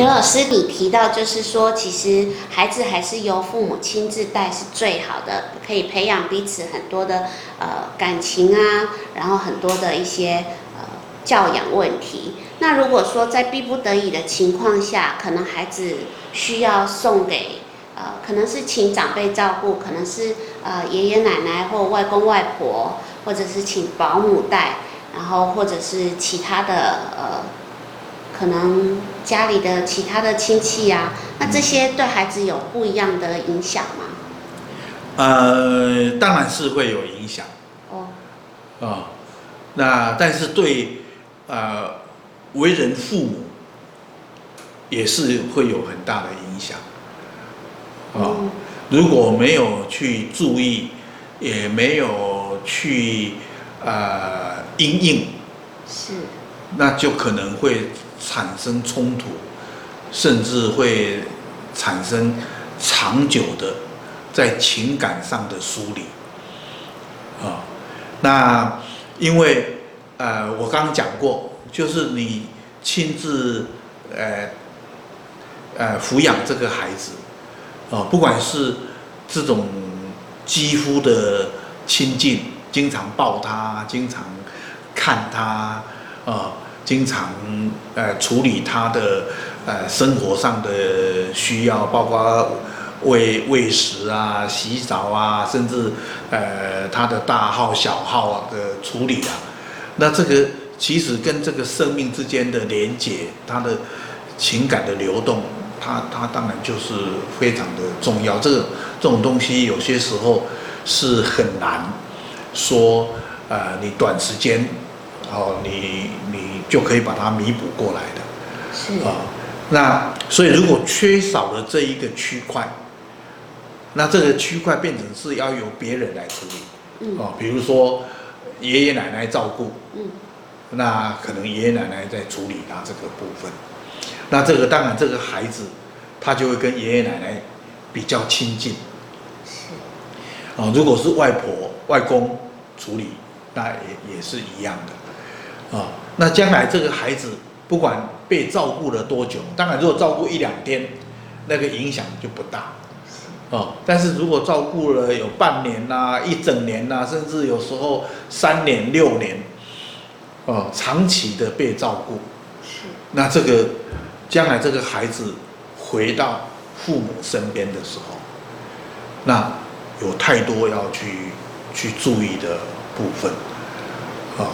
刘老师，你提到就是说，其实孩子还是由父母亲自带是最好的，可以培养彼此很多的呃感情啊，然后很多的一些呃教养问题。那如果说在逼不得已的情况下，可能孩子需要送给呃，可能是请长辈照顾，可能是呃爷爷奶奶或外公外婆，或者是请保姆带，然后或者是其他的呃。可能家里的其他的亲戚呀、啊，那这些对孩子有不一样的影响吗？呃，当然是会有影响。哦。啊、哦，那但是对呃为人父母也是会有很大的影响。啊、哦嗯，如果没有去注意，也没有去呃因应，是，那就可能会。产生冲突，甚至会产生长久的在情感上的疏离。啊，那因为呃，我刚刚讲过，就是你亲自呃呃抚养这个孩子，啊，不管是这种肌肤的亲近，经常抱他，经常看他，啊。经常呃处理他的呃生活上的需要，包括喂喂食啊、洗澡啊，甚至呃他的大号小号的处理啊。那这个其实跟这个生命之间的连结，他的情感的流动，他他当然就是非常的重要。这个这种东西有些时候是很难说，呃，你短时间。哦，你你就可以把它弥补过来的，是。啊、哦。那所以如果缺少了这一个区块，那这个区块变成是要由别人来处理，嗯，哦，比如说爷爷奶奶照顾，嗯，那可能爷爷奶奶在处理他这个部分，那这个当然这个孩子他就会跟爷爷奶奶比较亲近，是，哦，如果是外婆外公处理，那也也是一样的。啊、哦，那将来这个孩子不管被照顾了多久，当然如果照顾一两天，那个影响就不大，啊、哦，但是如果照顾了有半年呐、啊、一整年呐、啊，甚至有时候三年六年，哦，长期的被照顾，是，那这个将来这个孩子回到父母身边的时候，那有太多要去去注意的部分，啊、哦。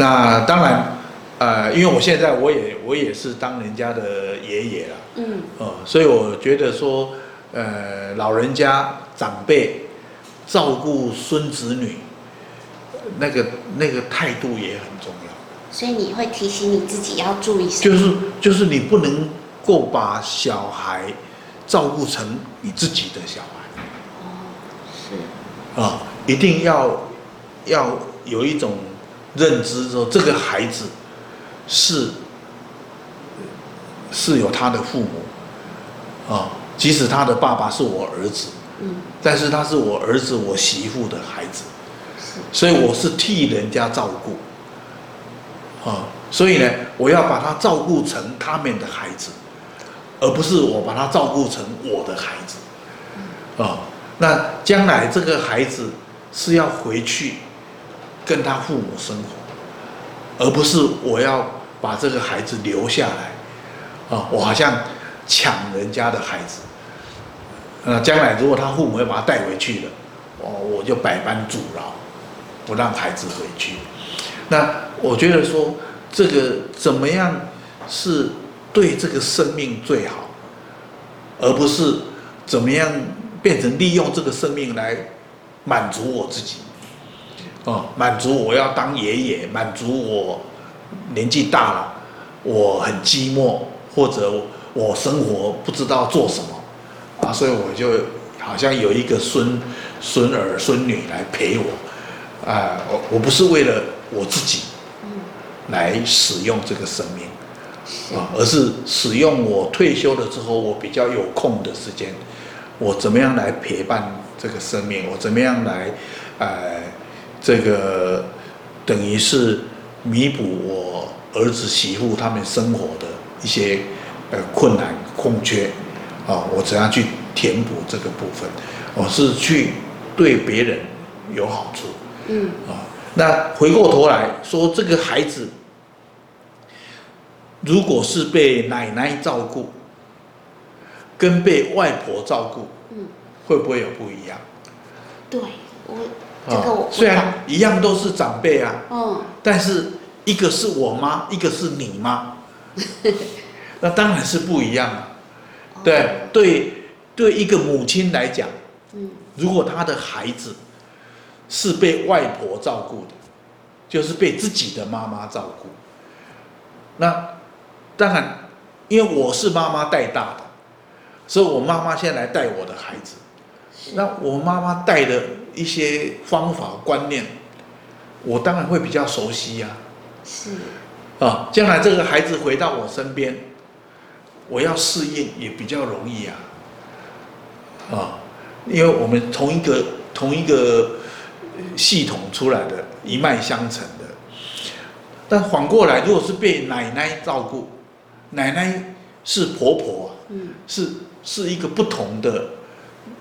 那当然，呃，因为我现在我也我也是当人家的爷爷了，嗯，哦，所以我觉得说，呃，老人家长辈照顾孙子女，那个那个态度也很重要。所以你会提醒你自己要注意？就是就是你不能够把小孩照顾成你自己的小孩。哦，是。啊，一定要要有一种。认知说这个孩子是是有他的父母啊，即使他的爸爸是我儿子，嗯，但是他是我儿子我媳妇的孩子，所以我是替人家照顾啊，所以呢，我要把他照顾成他们的孩子，而不是我把他照顾成我的孩子啊。那将来这个孩子是要回去。跟他父母生活，而不是我要把这个孩子留下来，啊，我好像抢人家的孩子，呃，将来如果他父母要把他带回去了，哦，我就百般阻挠，不让孩子回去。那我觉得说这个怎么样是对这个生命最好，而不是怎么样变成利用这个生命来满足我自己。哦，满足我要当爷爷，满足我年纪大了，我很寂寞，或者我生活不知道做什么，啊，所以我就好像有一个孙孙儿孙女来陪我，啊，我我不是为了我自己，来使用这个生命，啊，而是使用我退休了之后，我比较有空的时间，我怎么样来陪伴这个生命，我怎么样来，呃。这个等于是弥补我儿子媳妇他们生活的一些呃困难空缺，啊，我怎样去填补这个部分？我是去对别人有好处，嗯，啊，那回过头来说，这个孩子如果是被奶奶照顾，跟被外婆照顾，嗯，会不会有不一样？对，我这个我虽然一样都是长辈啊，嗯，但是一个是我妈，一个是你妈，那当然是不一样了。对对对，一个母亲来讲，嗯，如果她的孩子是被外婆照顾的，就是被自己的妈妈照顾，那当然，因为我是妈妈带大的。所以，我妈妈现在来带我的孩子，那我妈妈带的一些方法观念，我当然会比较熟悉呀。是。啊，将来这个孩子回到我身边，我要适应也比较容易啊。啊，因为我们同一个同一个系统出来的，一脉相承的。但反过来，如果是被奶奶照顾，奶奶是婆婆，嗯，是。是一个不同的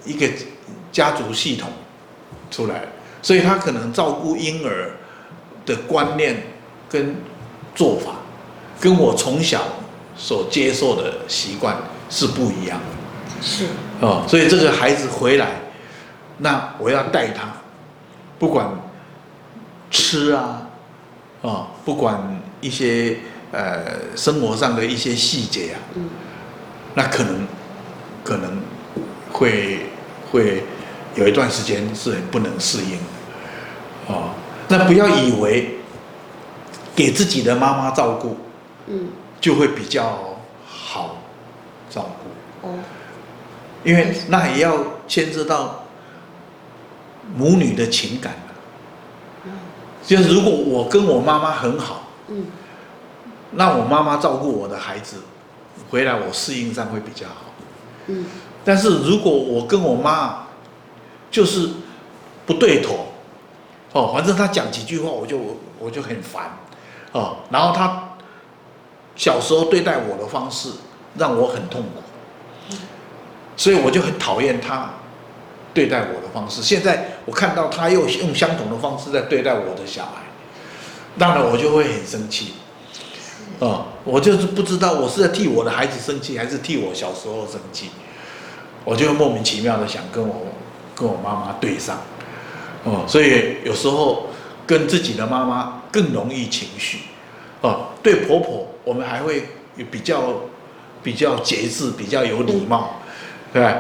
一个家族系统出来，所以他可能照顾婴儿的观念跟做法，跟我从小所接受的习惯是不一样的。是哦，所以这个孩子回来，那我要带他，不管吃啊，啊，不管一些呃生活上的一些细节啊，嗯那可能。可能会会有一段时间是很不能适应的，哦，那不要以为给自己的妈妈照顾，嗯，就会比较好照顾，哦，因为那也要牵涉到母女的情感，就是如果我跟我妈妈很好，嗯，那我妈妈照顾我的孩子回来，我适应上会比较好。嗯，但是如果我跟我妈就是不对头，哦，反正他讲几句话我就我就很烦，哦，然后他小时候对待我的方式让我很痛苦，所以我就很讨厌他对待我的方式。现在我看到他又用相同的方式在对待我的小孩，当然我就会很生气。哦，我就是不知道我是在替我的孩子生气，还是替我小时候生气，我就莫名其妙的想跟我跟我妈妈对上，哦，所以有时候跟自己的妈妈更容易情绪，哦，对婆婆我们还会比较比较节制，比较有礼貌，对吧？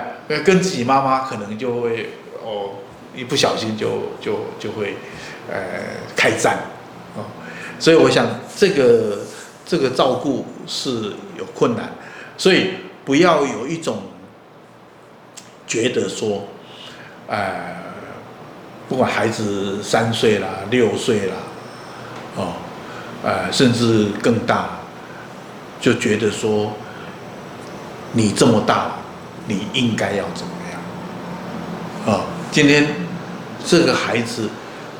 跟自己妈妈可能就会哦，一不小心就就就会呃开战，哦，所以我想这个。这个照顾是有困难，所以不要有一种觉得说，呃，不管孩子三岁啦、六岁啦，哦，呃，甚至更大，就觉得说，你这么大了，你应该要怎么样？啊，今天这个孩子，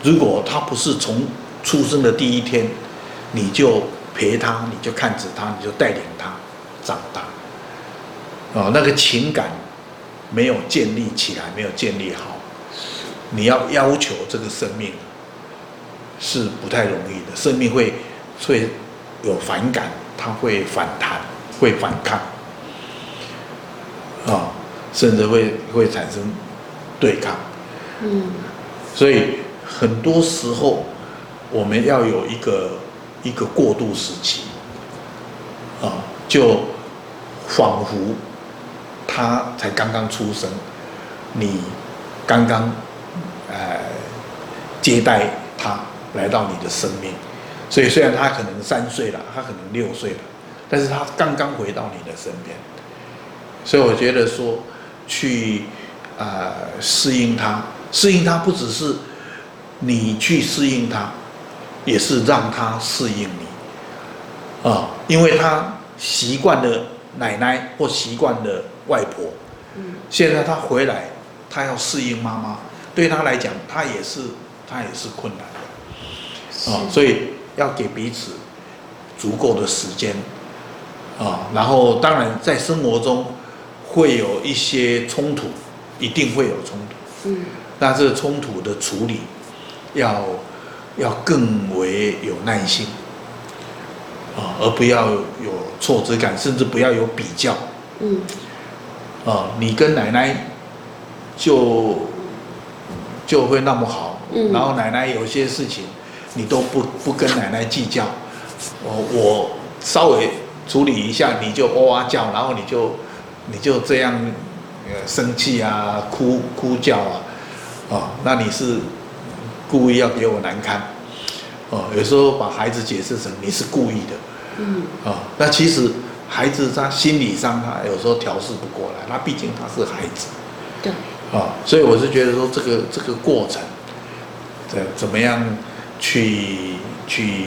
如果他不是从出生的第一天，你就。陪他，你就看着他，你就带领他长大。哦，那个情感没有建立起来，没有建立好，你要要求这个生命是不太容易的。生命会会有反感，它会反弹，会反抗，啊，甚至会会产生对抗。嗯，所以很多时候我们要有一个。一个过渡时期，啊，就仿佛他才刚刚出生，你刚刚呃接待他来到你的生命，所以虽然他可能三岁了，他可能六岁了，但是他刚刚回到你的身边，所以我觉得说去啊适应他，适应他不只是你去适应他。也是让他适应你，啊，因为他习惯了奶奶或习惯了现在他回来，他要适应妈妈，对他来讲，他也是他也是困难的，啊，所以要给彼此足够的时间，啊，然后当然在生活中会有一些冲突，一定会有冲突。嗯，那这个冲突的处理要要更为有耐心啊，而不要有挫折感，甚至不要有比较。嗯，啊，你跟奶奶就就会那么好，嗯，然后奶奶有些事情你都不不跟奶奶计较，我我稍微。处理一下你就哇哇叫，然后你就你就这样呃生气啊，哭哭叫啊，哦，那你是故意要给我难堪，哦，有时候把孩子解释成你是故意的，嗯，啊，那其实孩子他心理上他有时候调试不过来，他毕竟他是孩子，对，啊，所以我是觉得说这个这个过程，怎怎么样去去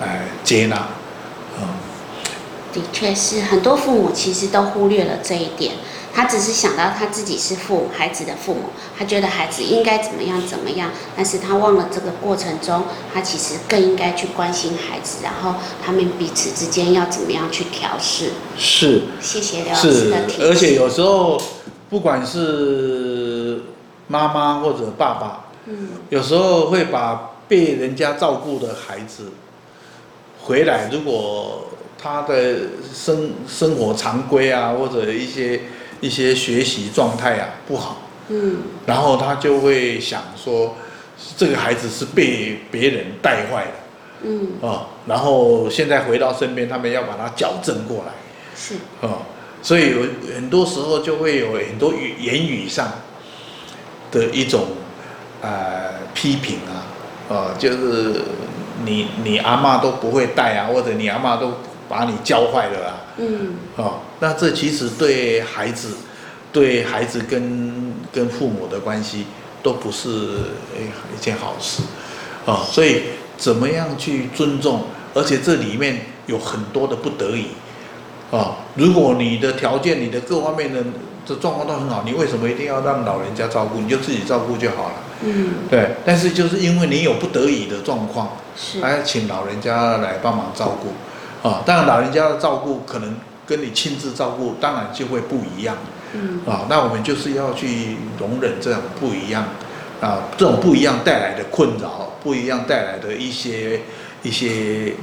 呃接纳，嗯。的确是，很多父母其实都忽略了这一点。他只是想到他自己是父母，孩子的父母，他觉得孩子应该怎么样怎么样，但是他忘了这个过程中，他其实更应该去关心孩子，然后他们彼此之间要怎么样去调试。是，谢谢刘老师的提醒。而且有时候，不管是妈妈或者爸爸，嗯，有时候会把被人家照顾的孩子回来，如果。他的生生活常规啊，或者一些一些学习状态啊不好，嗯，然后他就会想说，这个孩子是被别人带坏的，嗯，啊，然后现在回到身边，他们要把他矫正过来，是，啊，所以有很多时候就会有很多语言语上的一种呃批评啊，啊，就是你你阿妈都不会带啊，或者你阿妈都。把你教坏了啊！嗯，哦，那这其实对孩子，对孩子跟跟父母的关系都不是哎一件好事，啊，所以怎么样去尊重？而且这里面有很多的不得已，啊，如果你的条件、你的各方面的这状况都很好，你为什么一定要让老人家照顾？你就自己照顾就好了。嗯，对。但是就是因为你有不得已的状况，是，还要请老人家来帮忙照顾。啊，当然老人家的照顾可能跟你亲自照顾，当然就会不一样。嗯，啊，那我们就是要去容忍这种不一样，啊，这种不一样带来的困扰，不一样带来的一些一些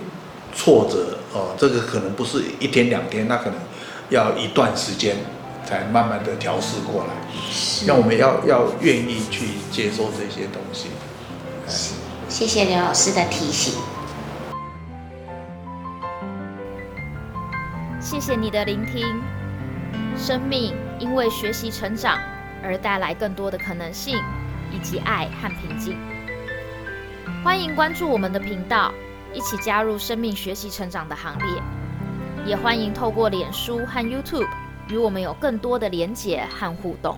挫折，哦，这个可能不是一天两天，那可能要一段时间才慢慢的调试过来。是，那我们要要愿意去接受这些东西。是，谢谢刘老师的提醒。谢谢你的聆听。生命因为学习成长而带来更多的可能性，以及爱和平静。欢迎关注我们的频道，一起加入生命学习成长的行列。也欢迎透过脸书和 YouTube 与我们有更多的连结和互动。